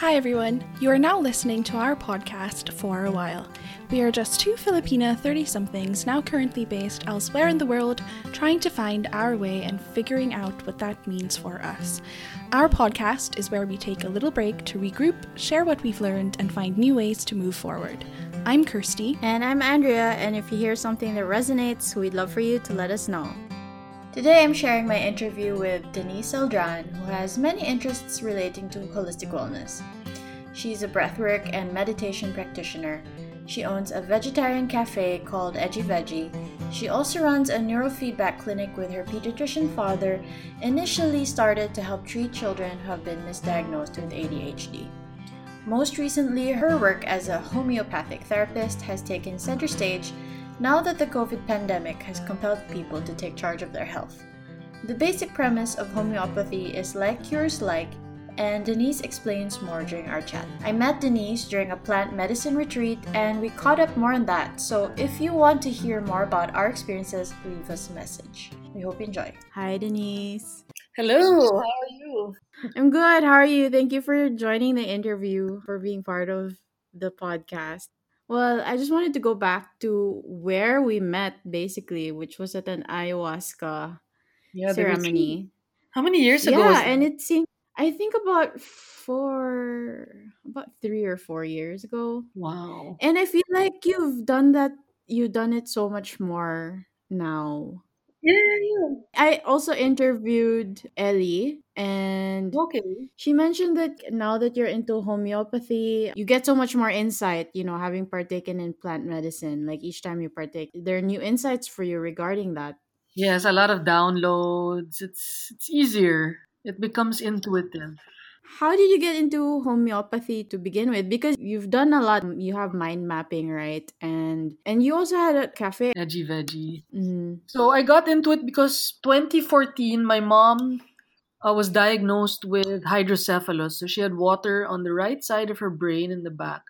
Hi, everyone. You are now listening to our podcast for a while. We are just two Filipina 30 somethings now currently based elsewhere in the world, trying to find our way and figuring out what that means for us. Our podcast is where we take a little break to regroup, share what we've learned, and find new ways to move forward. I'm Kirsty. And I'm Andrea, and if you hear something that resonates, we'd love for you to let us know. Today I'm sharing my interview with Denise Eldran, who has many interests relating to holistic wellness. She's a breathwork and meditation practitioner. She owns a vegetarian cafe called Edgy Veggie. She also runs a neurofeedback clinic with her pediatrician father, initially started to help treat children who have been misdiagnosed with ADHD. Most recently, her work as a homeopathic therapist has taken center stage now that the COVID pandemic has compelled people to take charge of their health. The basic premise of homeopathy is like cures like, and Denise explains more during our chat. I met Denise during a plant medicine retreat and we caught up more on that. So if you want to hear more about our experiences, leave us a message. We hope you enjoy. Hi, Denise. Hello, how are you? I'm good. How are you? Thank you for joining the interview, for being part of the podcast. Well, I just wanted to go back to where we met, basically, which was at an ayahuasca Yeah, the ceremony. How many years ago Yeah, was that? and it seemed I think about four, about three or four years ago. Wow. And I feel like you've done that. You've done it so much more now. Yeah, yeah, I also interviewed Ellie, and. Okay. she mentioned that now that you're into homeopathy, you get so much more insight, you know, having partaken in plant medicine. Like each time you partake, there are new insights for you regarding that. Yes, a lot of downloads. It's it's easier. It becomes intuitive. How did you get into homeopathy to begin with? Because you've done a lot. You have mind mapping, right? And and you also had a cafe. Edgy veggie. Mhm. So I got into it because 2014, my mom uh, was diagnosed with hydrocephalus. So she had water on the right side of her brain in the back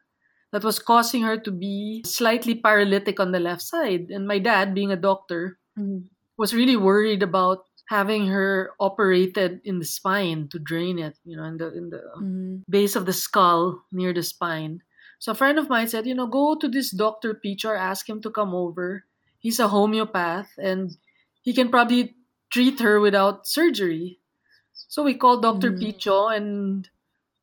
that was causing her to be slightly paralytic on the left side. And my dad, being a doctor, Mhm. was really worried about having her operated in the spine to drain it, you know, in the in the Mhm. base of the skull near the spine. So a friend of mine said, you know, go to this Dr. Picho, ask him to come over. He's a homeopath and he can probably treat her without surgery. So we called doctor Mhm. Picho and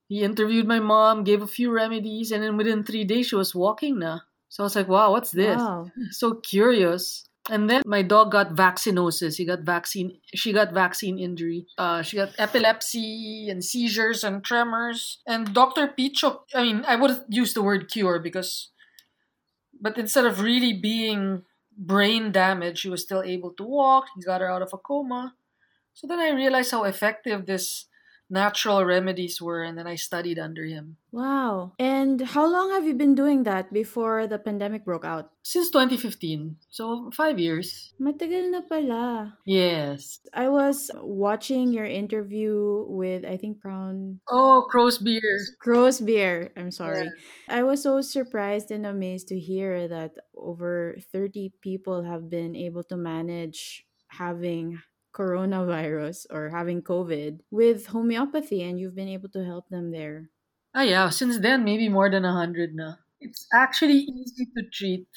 he interviewed my mom, gave a few remedies, and then within three days she was walking now. So I was like, wow, what's this? Wow. so curious. And then my dog got vaccinosis. He got vaccine. She got vaccine injury. Uh, she got epilepsy and seizures and tremors. And Doctor Picho, I mean, I would use the word cure because, but instead of really being brain damage, she was still able to walk. He got her out of a coma. So then I realized how effective this natural remedies were, and then I studied under him Wow. And how long have you been doing that before the pandemic broke out? since 2015. So five years. Matagal na pala. Yes. I was watching your interview with I think Brown Oh, crow's beer. Crow's Beer. I'm sorry. Yeah. I was so surprised and amazed to hear that over 30 people have been able to manage having coronavirus or having COVID with homeopathy, and you've been able to help them there. Ah, yeah. Since then, maybe more than a hundred na. It's actually easy to treat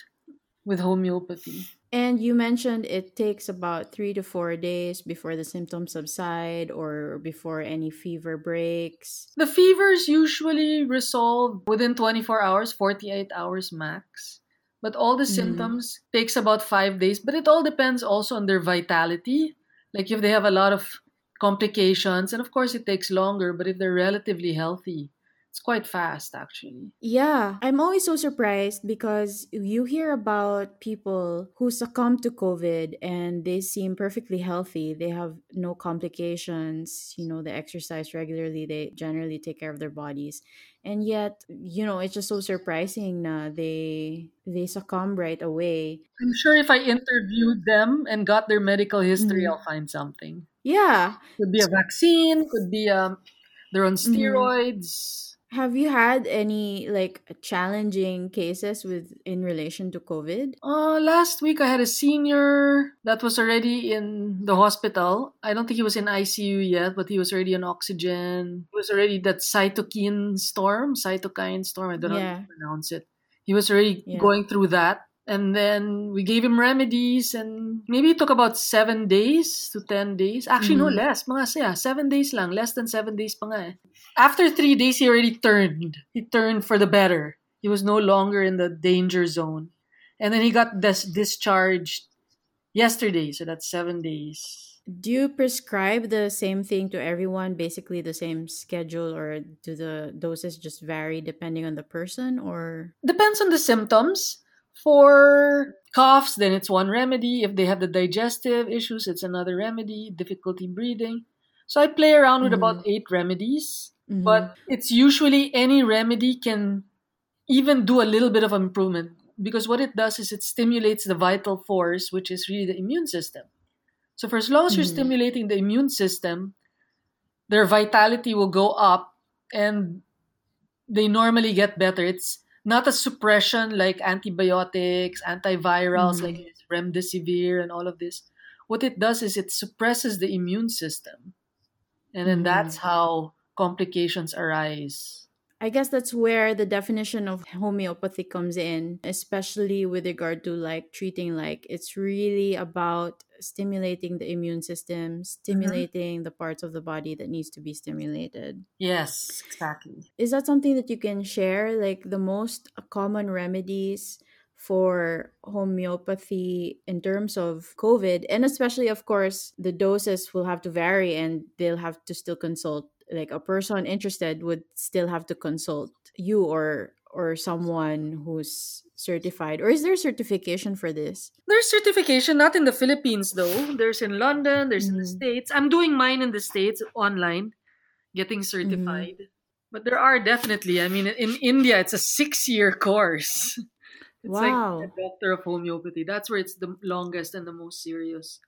with homeopathy. And you mentioned it takes about three to four days before the symptoms subside or before any fever breaks. The fevers usually resolve within 24 hours, 48 hours max. But all the Mhm. symptoms takes about five days. But it all depends also on their vitality. Like if they have a lot of complications, and of course it takes longer. But if they're relatively healthy, it's quite fast actually. Yeah, I'm always so surprised because you hear about people who succumb to COVID and they seem perfectly healthy. They have no complications, you know, they exercise regularly, they generally take care of their bodies. And yet, you know, it's just so surprising na they they succumb right away. I'm sure if I interviewed them and got their medical history, Mhm. I'll find something. Yeah. Could be a vaccine, could be um they're on Mhm. steroids. Have you had any like challenging cases with in relation to COVID? Uh, last week I had a senior that was already in the hospital. I don't think he was in ICU yet, but he was already on oxygen. He was already that cytokine storm, cytokine storm. I don't know Yeah. how to pronounce it. He was already Yeah. going through that. And then we gave him remedies, and maybe it took about seven days to ten days. Actually, no Mhm. less. Mga siya, seven days lang. Less than seven days pa nga eh. After three days, he already turned. He turned for the better. He was no longer in the danger zone. And then he got dis- discharged yesterday, so that's seven days. Do you prescribe the same thing to everyone, basically the same schedule, or do the doses just vary depending on the person? Or Depends on the symptoms. For coughs, then it's one remedy. If they have the digestive issues, it's another remedy. Difficulty breathing. So I play around with Mhm. about eight remedies, Mhm. but it's usually any remedy can even do a little bit of improvement because what it does is it stimulates the vital force, which is really the immune system. So for as long as you're Mhm. stimulating the immune system, their vitality will go up and they normally get better. It's not a suppression like antibiotics, antivirals Mhm. like remdesivir and all of this. What it does is it suppresses the immune system. And then Mhm. that's how complications arise. I guess that's where the definition of homeopathy comes in, especially with regard to like treating like it's really about stimulating the immune system, mm-hmm. stimulating the parts of the body that needs to be stimulated. Yes, exactly. Is that something that you can share like the most common remedies for homeopathy in terms of COVID and especially of course the doses will have to vary and they'll have to still consult like a person interested would still have to consult you or or someone who's certified or is there certification for this There's certification, not in the Philippines though. There's in London, there's in the Mhm. States. I'm doing mine in the States online, getting certified. But there are definitely, I mean, in India, it's a six year course. It's Wow. like a doctor of homeopathy. That's where it's the longest and the most serious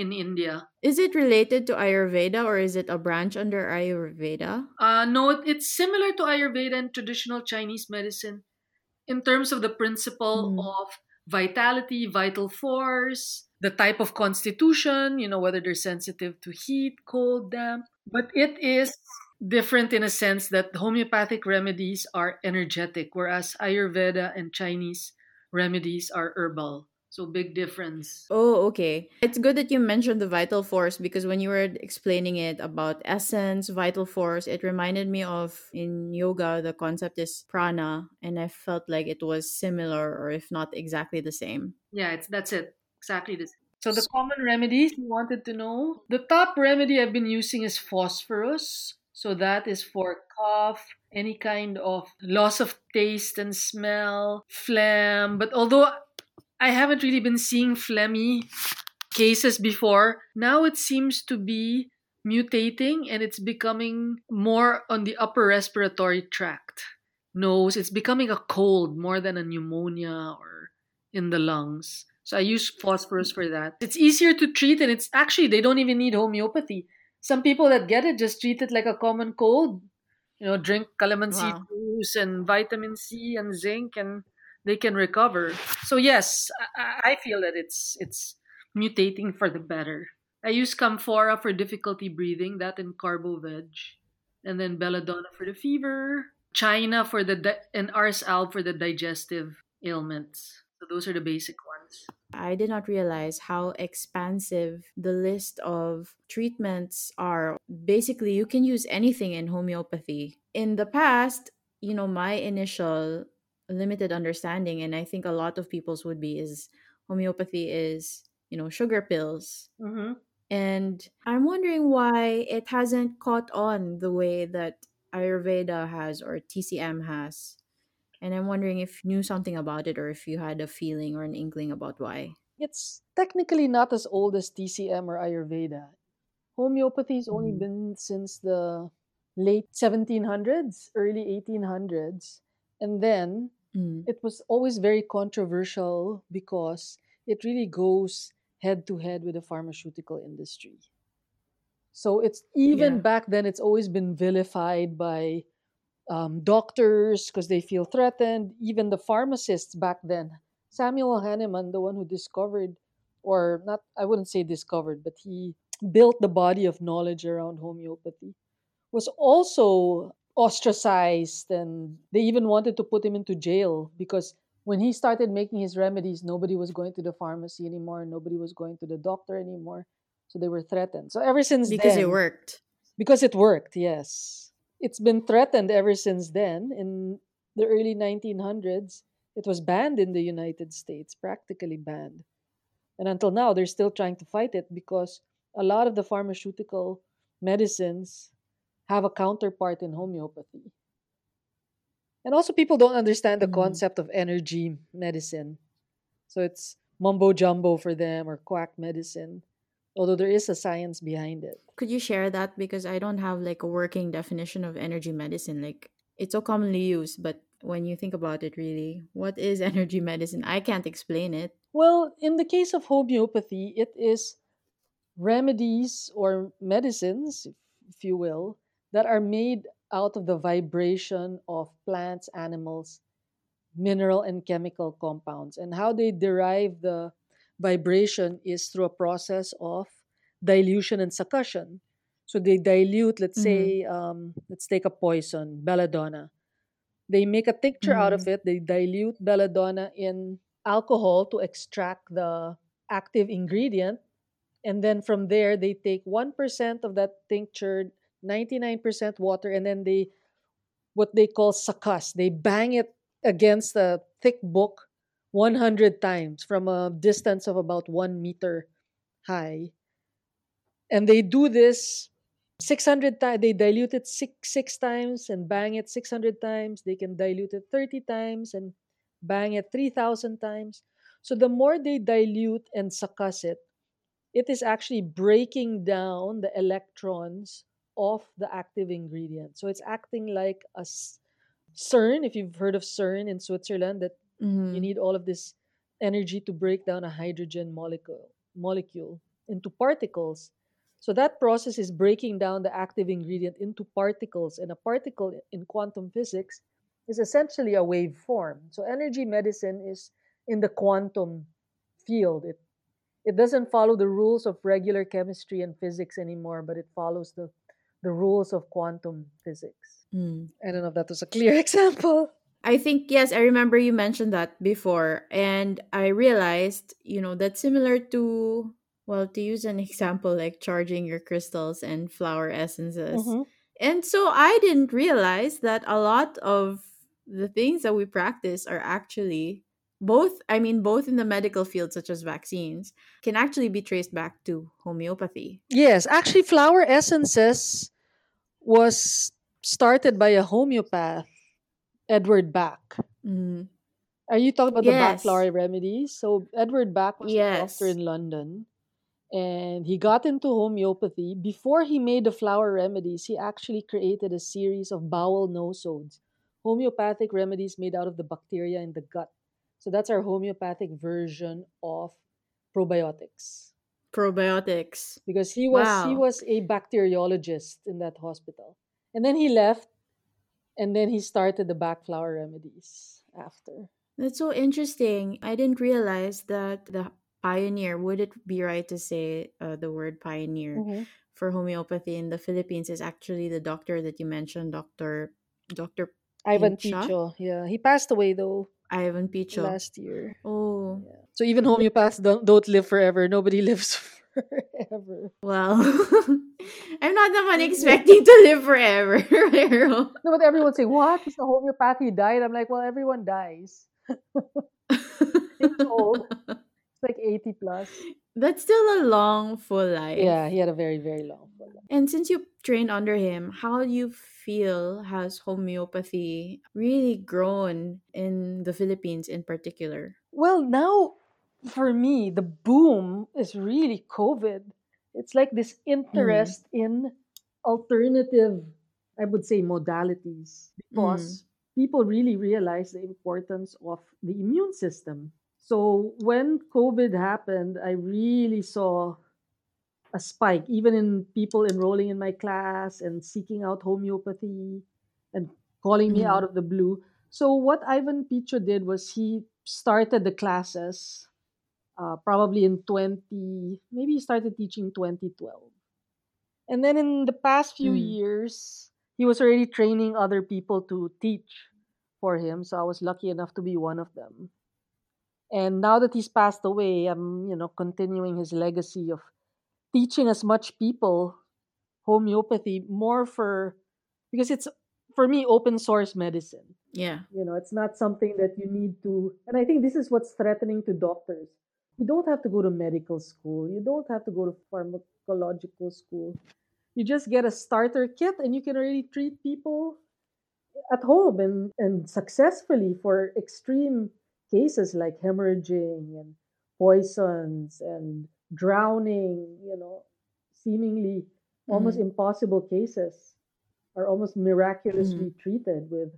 in India. is it related to ayurveda or is it a branch under ayurveda Uh, no, it's similar to Ayurveda and traditional Chinese medicine in terms of the principle Mm. of vitality, vital force, the type of constitution, you know, whether they're sensitive to heat, cold, damp. But it is different in a sense that homeopathic remedies are energetic, whereas Ayurveda and Chinese remedies are herbal. So big difference. Oh, okay. It's good that you mentioned the vital force because when you were explaining it about essence, vital force, it reminded me of in yoga, the concept is prana, and I felt like it was similar or if not exactly the same. Yeah, it's that's it. Exactly the same. So the common remedies you wanted to know. The top remedy I've been using is phosphorus. So that is for cough, any kind of loss of taste and smell, phlegm. But although I haven't really been seeing phlegmy cases before, now it seems to be mutating and it's becoming more on the upper respiratory tract. Nose, it's becoming a cold more than a pneumonia or in the lungs. So I use phosphorus for that. It's easier to treat and it's actually they don't even need homeopathy. Some people that get it just treat it like a common cold. You know, drink calamansi Wow. juice and vitamin C and zinc and they can recover. So yes, I, I feel that it's it's mutating for the better. I use camphora for difficulty breathing, that and carbo-veg, and then belladonna for the fever, china for the di- and ars alb for the digestive ailments. So those are the basic ones. I did not realize how expansive the list of treatments are. Basically, you can use anything in homeopathy. In the past, you know, my initial limited understanding, and I think a lot of people's would be, is homeopathy is, you know, sugar pills. Mm-hmm. And I'm wondering why it hasn't caught on the way that Ayurveda has or TCM has. And I'm wondering if you knew something about it or if you had a feeling or an inkling about why. It's technically not as old as TCM or Ayurveda. Homeopathy's only Mhm. been since the late 1700s, early 1800s. And then Mm. it was always very controversial because it really goes head to head with the pharmaceutical industry. So it's even Yeah. back then, it's always been vilified by um, doctors because they feel threatened, even the pharmacists back then. Samuel Hahnemann, the one who discovered, or not, I wouldn't say discovered, but he built the body of knowledge around homeopathy, was also ostracized and they even wanted to put him into jail because when he started making his remedies, nobody was going to the pharmacy anymore, nobody was going to the doctor anymore. So they were threatened. So ever since because then, it worked. because it worked, yes. It's been threatened ever since then. In the early 1900s, it was banned in the United States, practically banned. And until now, they're still trying to fight it because a lot of the pharmaceutical medicines have a counterpart in homeopathy. And also, people don't understand the Mm. concept of energy medicine. So it's mumbo jumbo for them or quack medicine, although there is a science behind it. Could you share that? Because I don't have like a working definition of energy medicine. Like it's so commonly used, but when you think about it, really, what is energy medicine? I can't explain it. Well, in the case of homeopathy, it is remedies or medicines, if, if you will, that are made out of the vibration of plants, animals, mineral, and chemical compounds. And how they derive the vibration is through a process of dilution and succussion. So they dilute, let's Mhm. say, um, let's take a poison, belladonna. They make a tincture out of Mhm. it. They dilute belladonna in alcohol to extract the active ingredient. And then from there, they take 1% of that tincture, 99% water, and then they, what they call succuss, they bang it against a thick book 100 times from a distance of about one meter high. And they do this 600 times. They dilute it six, six times and bang it 600 times. They can dilute it 30 times and bang it 3,000 times. So the more they dilute and succuss it, it is actually breaking down the electrons of the active ingredient. So it's acting like a CERN, if you've heard of CERN in Switzerland, that you Mhm. need all of this energy to break down a hydrogen molecule molecule into particles. So that process is breaking down the active ingredient into particles, and a particle in quantum physics is essentially a wave form. So energy medicine is in the quantum field. It it doesn't follow the rules of regular chemistry and physics anymore, but it follows the the rules of quantum physics. Mm. I don't know if that was a clear example. I think yes, I remember you mentioned that before, and I realized, you know, that's similar to well, to use an example like charging your crystals and flower essences. Mhm. And so I didn't realize that a lot of the things that we practice are actually both, I mean, both in the medical field, such as vaccines, can actually be traced back to homeopathy. Yes, actually, flower essences was started by a homeopath, Edward Bach. Mm. Are you talking about the Bach flower remedies? So Edward Bach was a doctor in London, and he got into homeopathy. Before he made the flower remedies, he actually created a series of bowel nosodes, homeopathic remedies made out of the bacteria in the gut. So that's our homeopathic version of probiotics. Probiotics. because he was he was a bacteriologist in that hospital and then he left and then he started the Bach flower remedies after That's so interesting. I didn't realize that the pioneer, would it be right to say uh, the word pioneer for homeopathy in the Philippines is actually the doctor that you mentioned, Dr. Dr. ivan Pincha? picho yeah he passed away though Ivan Picho. last year Oh, yeah. so even homeopaths don't, don't live forever nobody lives forever well. I'm not the one expecting to live forever. no but everyone's saying what he's a homeopath he died i'm like well everyone dies he's old it's like 80 plus That's still a long, full life. yeah he had a very very long full life. And since you trained under him, how do you feel has homeopathy really grown in the Philippines in particular? Well, now for me, the boom is really COVID. It's like this hmm. interest in alternative, I would say, modalities hmm. because people really realize the importance of the immune system. So when COVID happened, I really saw a spike, even in people enrolling in my class and seeking out homeopathy and calling me out of the blue. So what Ivan Picho did was he started the classes uh, probably in 20 maybe he started teaching 2012. And then in the past few Mm. years, he was already training other people to teach for him. So I was lucky enough to be one of them. And now that he's passed away, I'm, you know, continuing his legacy of teaching as much people homeopathy more for because it's for me open source medicine. Yeah. You know, it's not something that you need to and I think this is what's threatening to doctors. You don't have to go to medical school. You don't have to go to pharmacological school. You just get a starter kit and you can already treat people at home and, and successfully for extreme cases like hemorrhaging and poisons and drowning, you know, seemingly almost Mhm. impossible cases are almost miraculously treated with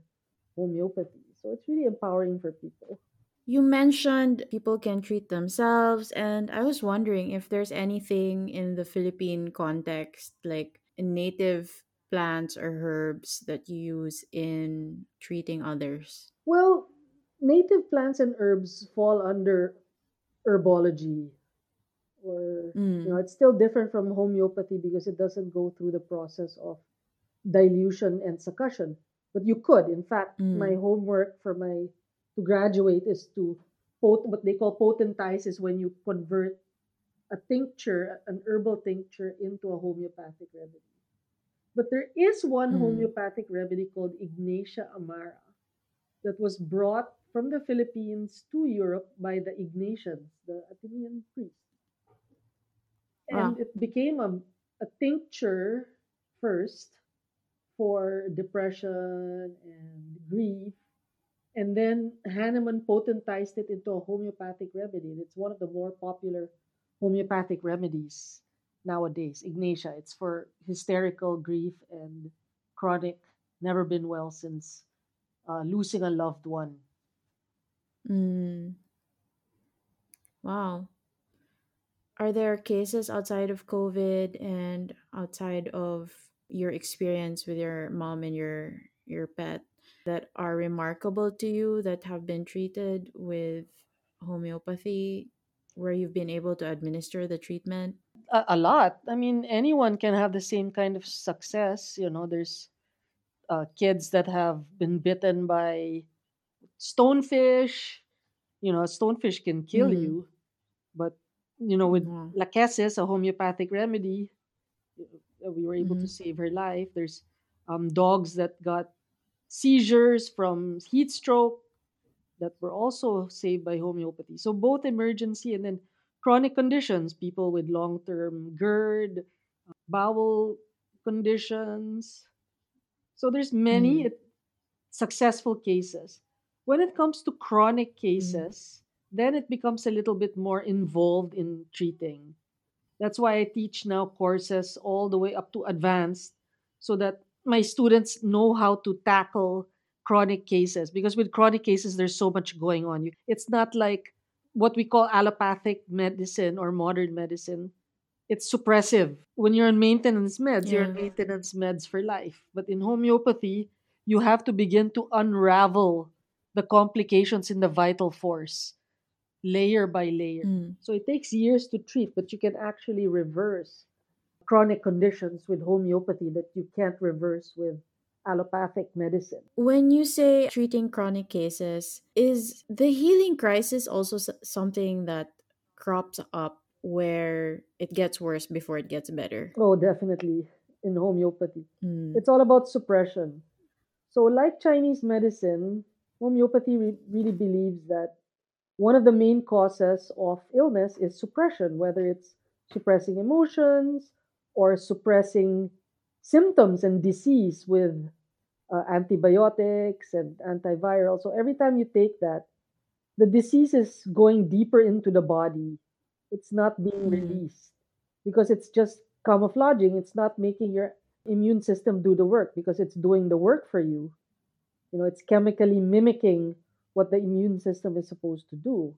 homeopathy. So it's really empowering for people. You mentioned people can treat themselves, and I was wondering if there's anything in the Philippine context, like native plants or herbs that you use in treating others. Well, native plants and herbs fall under herbology or you know Mm. it's still different from homeopathy because it doesn't go through the process of dilution and succussion but you could in fact my Mm. homework for my to graduate is to pot what they call potentize is when you convert a tincture an herbal tincture into a homeopathic remedy but there is one Mm. homeopathic remedy called ignatia amara that was brought from the Philippines to Europe by the Ignatians, the Athenian priests. And Wow. it became a, a tincture first for depression and grief. And then Hahnemann potentized it into a homeopathic remedy. And it's one of the more popular homeopathic remedies nowadays. Ignatia. It's for hysterical grief and chronic, never been well since uh, losing a loved one. Mm. Wow. Are there cases outside of COVID and outside of your experience with your mom and your your pet that are remarkable to you that have been treated with homeopathy where you've been able to administer the treatment? A, a lot. I mean, anyone can have the same kind of success. You know, there's uh, kids that have been bitten by stonefish. You know, a stonefish can kill Mhm. you, but you know, with Wow. lachesis, a homeopathic remedy, uh, we were able to Mhm. save her life. There's um, dogs that got seizures from heat stroke that were also saved by homeopathy. So both emergency and then chronic conditions, people with long-term GERD, bowel conditions. So there's many Mm. it- successful cases. When it comes to chronic Mm. cases, then it becomes a little bit more involved in treating. That's why I teach now courses all the way up to advanced so that my students know how to tackle chronic cases because with chronic cases there's so much going on. You- It's not like what we call allopathic medicine or modern medicine. It's suppressive. When you're on maintenance meds, you're on maintenance meds for life. But in homeopathy, you have to begin to unravel the complications in the vital force layer by layer. Mm. So it takes years to treat, but you can actually reverse chronic conditions with homeopathy that you can't reverse with allopathic medicine. When you say treating chronic cases, is the healing crisis also something that crops up where it gets worse before it gets better? Oh, definitely in homeopathy. Mm. It's all about suppression. So, like Chinese medicine, homeopathy re- really believes that one of the main causes of illness is suppression, whether it's suppressing emotions or suppressing symptoms and disease with uh, antibiotics and antiviral. So every time you take that, the disease is going deeper into the body. It's not being Mm. released because it's just camouflaging. It's not making your immune system do the work because it's doing the work for you. You know, it's chemically mimicking what the immune system is supposed to do.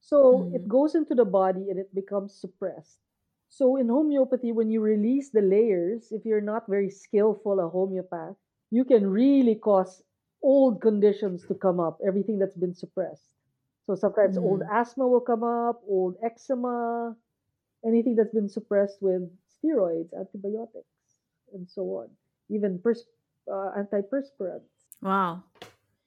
So it Mm. goes into the body and it becomes suppressed. So in homeopathy, when you release the layers, if you're not very skillful a homeopath, you can really cause old conditions to come up, everything that's been suppressed. So sometimes old Mm. asthma will come up, old eczema, anything that's been suppressed with steroids, antibiotics, and so on. Even pers- uh, antiperspirants. Wow.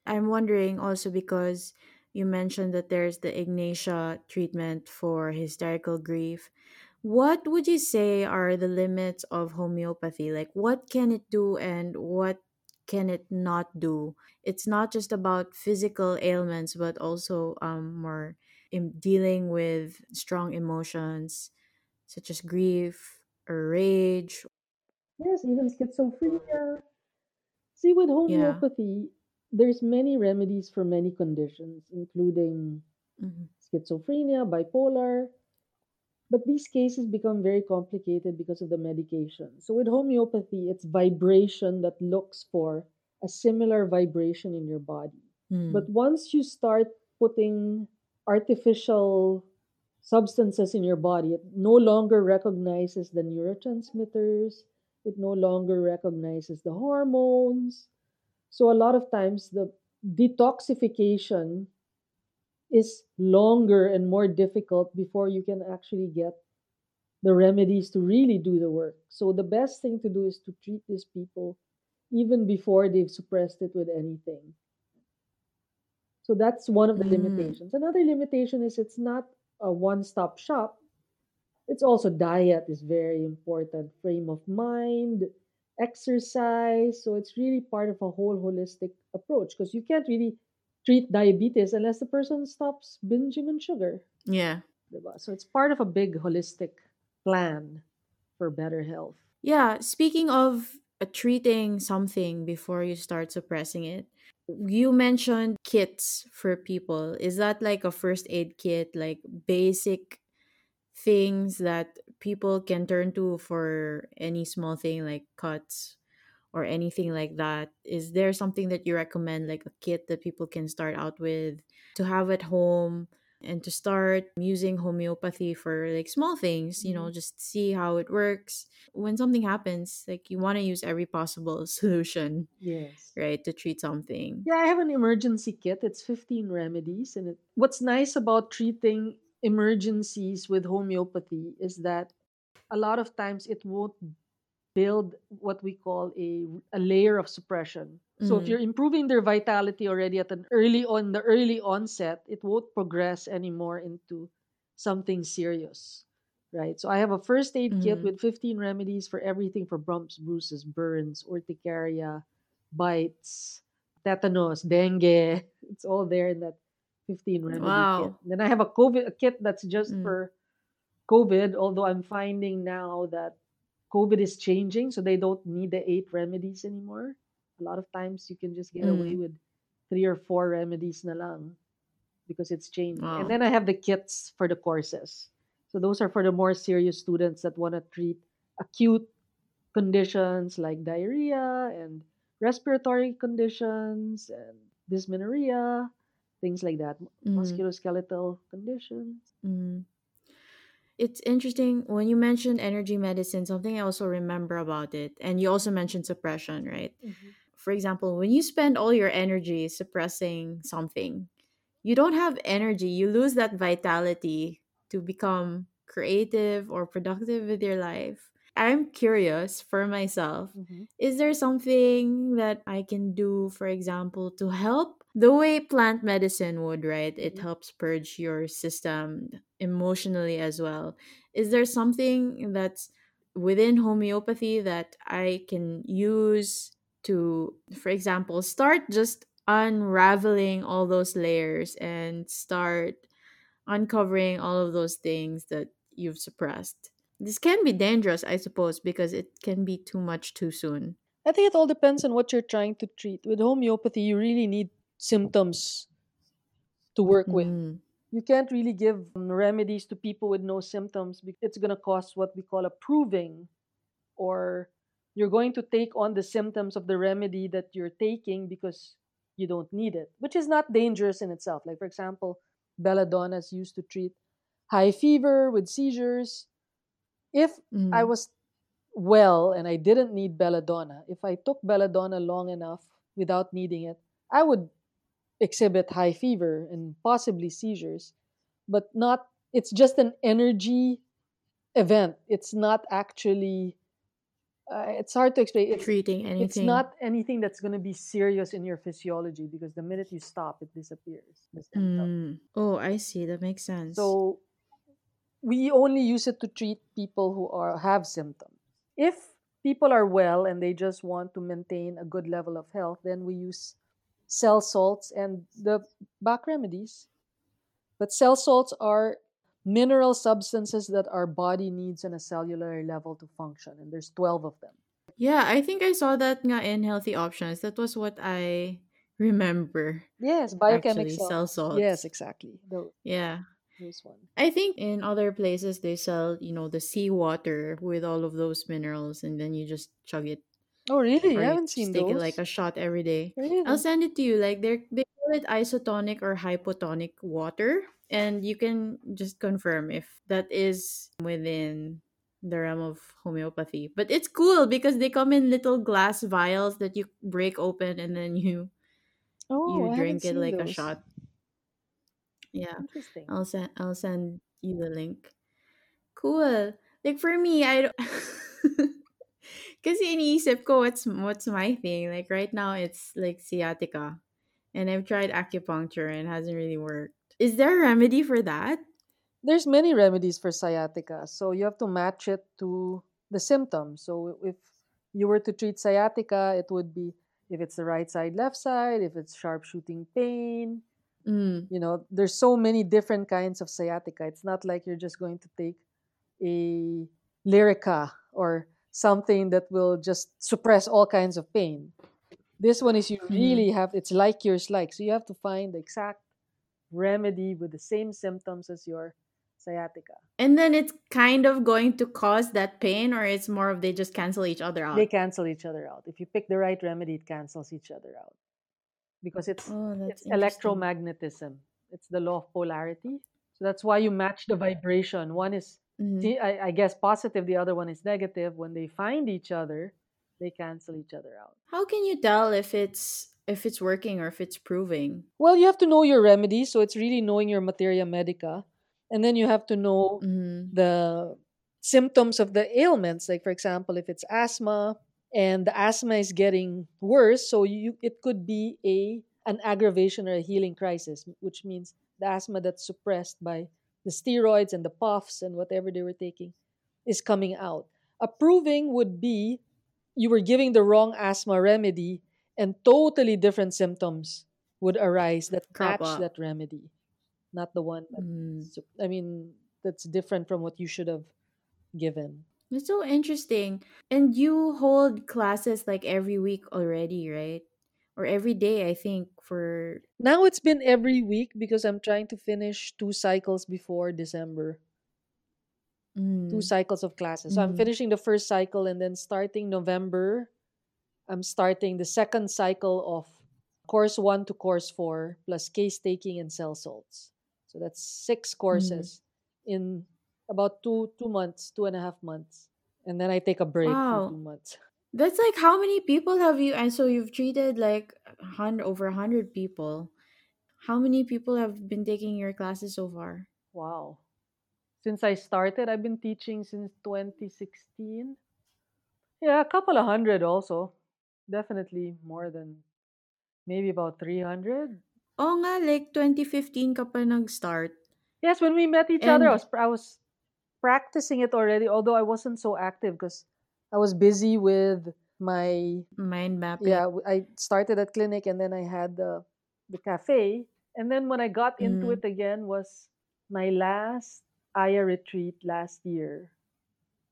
I'm wondering also because you mentioned that there's the Ignatia treatment for hysterical grief. What would you say are the limits of homeopathy? Like, what can it do and what can it not do? It's not just about physical ailments, but also um, more in dealing with strong emotions such as grief or rage. Yes, even schizophrenia. See, with Yeah. homeopathy, there's many remedies for many conditions, including Mhm. schizophrenia, bipolar. But these cases become very complicated because of the medication. So with homeopathy, it's vibration that looks for a similar vibration in your body. Mm. But once you start putting artificial substances in your body, it no longer recognizes the neurotransmitters, it no longer recognizes the hormones. So a lot of times the detoxification is longer and more difficult before you can actually get the remedies to really do the work. So the best thing to do is to treat these people even before they've suppressed it with anything. So that's one of the Mm. limitations. Another limitation is it's not a one-stop shop. It's also diet is very important, frame of mind, exercise. So it's really part of a whole holistic approach because you can't really treat diabetes unless the person stops binging on sugar. Yeah. So it's part of a big holistic plan for better health. Yeah, speaking of uh, treating something before you start suppressing it, you mentioned kits for people. Is that like a first aid kit, like basic things that people can turn to for any small thing like cuts or anything like that? Is there something that you recommend, like a kit that people can start out with to have at home? and to start using homeopathy for like small things you know mm-hmm. just see how it works when something happens like you want to use every possible solution Yes. right to treat something Yeah, I have an emergency kit. It's 15 remedies. And it, what's nice about treating emergencies with homeopathy is that a lot of times it won't build what we call a, a layer of suppression. So if you're improving their vitality already at an early on the early onset, it won't progress anymore into something serious. Right. So I have a first aid kit Mhm. with 15 remedies for everything for bumps, bruises, burns, urticaria, bites, tetanus, dengue. It's all there in that 15 remedy kit. Wow. Then I have a COVID a kit that's just Mm. for COVID, although I'm finding now that COVID is changing, so they don't need the eight remedies anymore. A lot of times you can just get away Mm. with three or four remedies na lang because it's changing. And then I have the kits for the courses. So those are for the more serious students that want to treat acute conditions like diarrhea and respiratory conditions and dysmenorrhea, things like that, Mhm. musculoskeletal conditions. Mhm. It's interesting when you mentioned energy medicine, something I also remember about it, and you also mentioned suppression, right? For example, when you spend all your energy suppressing something, you don't have energy, you lose that vitality to become creative or productive with your life. I'm curious for myself Mhm. is there something that I can do, for example, to help the way plant medicine would, right? It Mhm. helps purge your system emotionally as well. Is there something that's within homeopathy that I can use to, for example, start just unraveling all those layers and start uncovering all of those things that you've suppressed? This can be dangerous, I suppose, because it can be too much too soon. I think it all depends on what you're trying to treat. With homeopathy, you really need symptoms to work with. Mm. You can't really give remedies to people with no symptoms because it's going to cause what we call a proving, or you're going to take on the symptoms of the remedy that you're taking because you don't need it, which is not dangerous in itself. Like, for example, belladonna is used to treat high fever with seizures. If I Mm. was well and I didn't need belladonna, if I took belladonna long enough without needing it, I would exhibit high fever and possibly seizures, but not, it's just an energy event. It's not actually, uh, it's hard to explain. It's, Treating anything. it's not anything that's going to be serious in your physiology because the minute you stop, it disappears. Mm. Oh, I see. That makes sense. So we only use it to treat people who are have symptoms. If people are well and they just want to maintain a good level of health, then we use cell salts and the Bach remedies. But cell salts are mineral substances that our body needs on a cellular level to function, and there's 12 of them. yeah, I think I saw that nga in Healthy Options. That was what I remember. Yes, biochemic Actually, cell salts. Yes, exactly. Tho- Yeah. Those ones. I think in other places they sell, you know, the seawater with all of those minerals and then you just chug it Oh, really? I haven't just seen take it those. like a shot every day. Really? I'll send it to you. Like they they call it isotonic or hypotonic water, and you can just confirm if that is within the realm of homeopathy. But it's cool because they come in little glass vials that you break open and then you Oh, you I haven't drink it seen like a those. shot. Yeah, Interesting. I'll send I'll send you the link. Cool. Like for me, I don't Kasi iniisip ko what's what's my thing. Like right now it's like sciatica. And I've tried acupuncture and it hasn't really worked. Is there a remedy for that? There's many remedies for sciatica, so you have to match it to the symptoms. So if you were to treat sciatica, it would be if it's the right side, left side, if it's sharp shooting pain. Mm. You know, there's so many different kinds of sciatica. It's not like you're just going to take a Lyrica or something that will just suppress all kinds of pain. This one is you Mhm. really have it's like yours like. So you have to find the exact remedy with the same symptoms as your sciatica. And then it's kind of going to cause that pain or it's more of they just cancel each other out. They cancel each other out. If you pick the right remedy, it cancels each other out. Because it's Oh, it's electromagnetism. It's the law of polarity. So that's why you match the vibration. One is Mhm. I, I guess positive, the other one is negative. When they find each other, they cancel each other out. How can you tell if it's if it's working or if it's proving? Well, you have to know your remedy, so it's really knowing your materia medica, and then you have to know Mhm. the symptoms of the ailments. Like for example, if it's asthma and the asthma is getting worse, so you it could be a an aggravation or a healing crisis, which means the asthma that's suppressed by the steroids and the puffs and whatever they were taking is coming out. Approving would be you were giving the wrong asthma remedy and totally different symptoms would arise that Crop match up. that remedy, not the one that Mm. I mean that's different from what you should have given. It's so interesting. And you hold classes like every week already, right? Or every day, I think, for Now it's been every week because I'm trying to finish two cycles before December. Two mm, cycles of classes. So I'm mm. finishing the first cycle and then starting November, I'm starting the second cycle of course 1 to course 4 plus case taking and cell salts. So that's six Mm. courses in about two two months, two and a half months. And then I take a break for two Wow. months. That's like how many people have you and so you've treated like hundred over a hundred people. How many people have been taking your classes so far? Wow. Since I started, I've been teaching since 2016. Yeah, a couple of hundred also. Definitely more than maybe about 300. Oh nga, like 2015 ka pa nag-start. Yes, when we met each other, I was I was practicing it already, although I wasn't so active because I was busy with my mind mapping. yeah. I started at clinic and then I had the the cafe, and then when I got into Mm. it again was my last Aya retreat last year.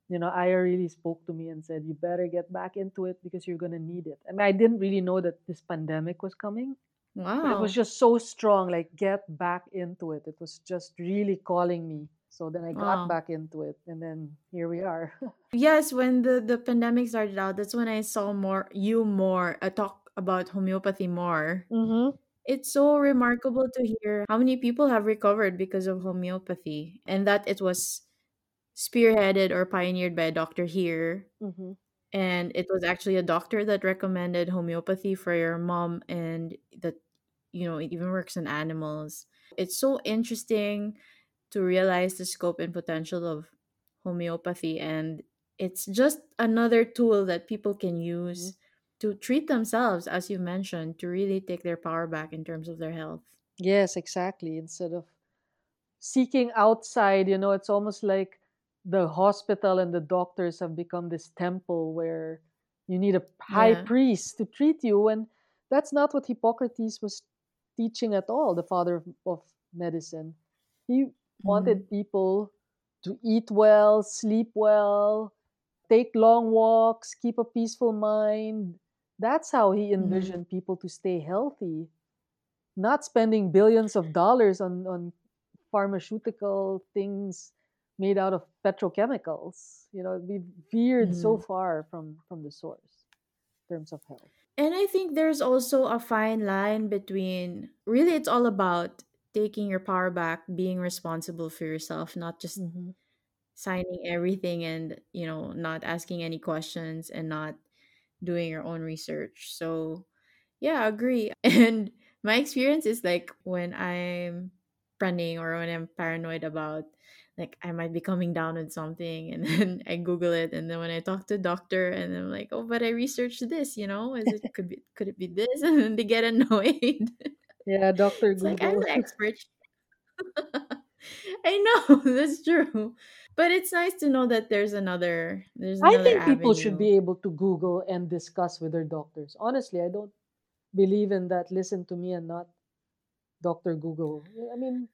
You know, Aya really spoke to me and said, "You better get back into it because you're gonna need it." I mean, I didn't really know that this pandemic was coming, but it was just so strong. Like, get back into it. It was just really calling me. So then I got Wow. back into it, and then here we are. Yes, when the the pandemic started out, that's when I saw more you more uh, talk about homeopathy more. mm-hmm. It's so remarkable to hear how many people have recovered because of homeopathy and that it was spearheaded or pioneered by a doctor here. Mm-hmm. And it was actually a doctor that recommended homeopathy for your mom, and that, you know, it even works in animals. It's so interesting to realize the scope and potential of homeopathy. And it's just another tool that people can use mm-hmm. to treat themselves, as you mentioned, to really take their power back in terms of their health. Yes, exactly. Instead of seeking outside, you know, it's almost like the hospital and the doctors have become this temple where you need a high yeah. priest to treat you. And that's not what Hippocrates was teaching at all, the father of, of medicine. He wanted mm. people to eat well, sleep well, take long walks, keep a peaceful mind. That's how he mm-hmm. envisioned mm. people to stay healthy, not spending billions of dollars on, on pharmaceutical things made out of petrochemicals. You know, we've veered mm. so far from from the source in terms of health. And I think there's also a fine line between really it's all about taking your power back, being responsible for yourself, not just mm-hmm. signing everything and, you know, not asking any questions and not doing your own research. So, yeah, I agree. And my experience is like when I'm running or when I'm paranoid about like I might be coming down with something and then I Google it and then when I talk to a doctor and I'm like, oh but I researched this, you know, is it could be could it be this? And then they get annoyed. Yeah, Doctor Google. Like I'm the expert. I know, that's true. But it's nice to know that there's another there's another I think people should be able to Google and discuss with their doctors. Honestly, I don't believe in that listen to me and not Dr. Google. I mean,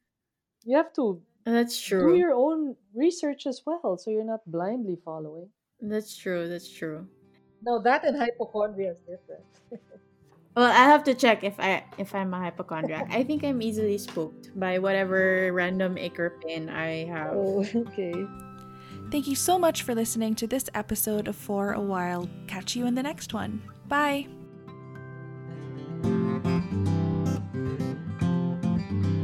you have to that's true. Do your own research as well, so you're not blindly following. That's true. That's true. No, that and hypochondria is different. Well, I have to check if I if I'm a hypochondriac. I think I'm easily spooked by whatever random acre pin I have. Oh, okay. Thank you so much for listening to this episode of For a While. Catch you in the next one. Bye.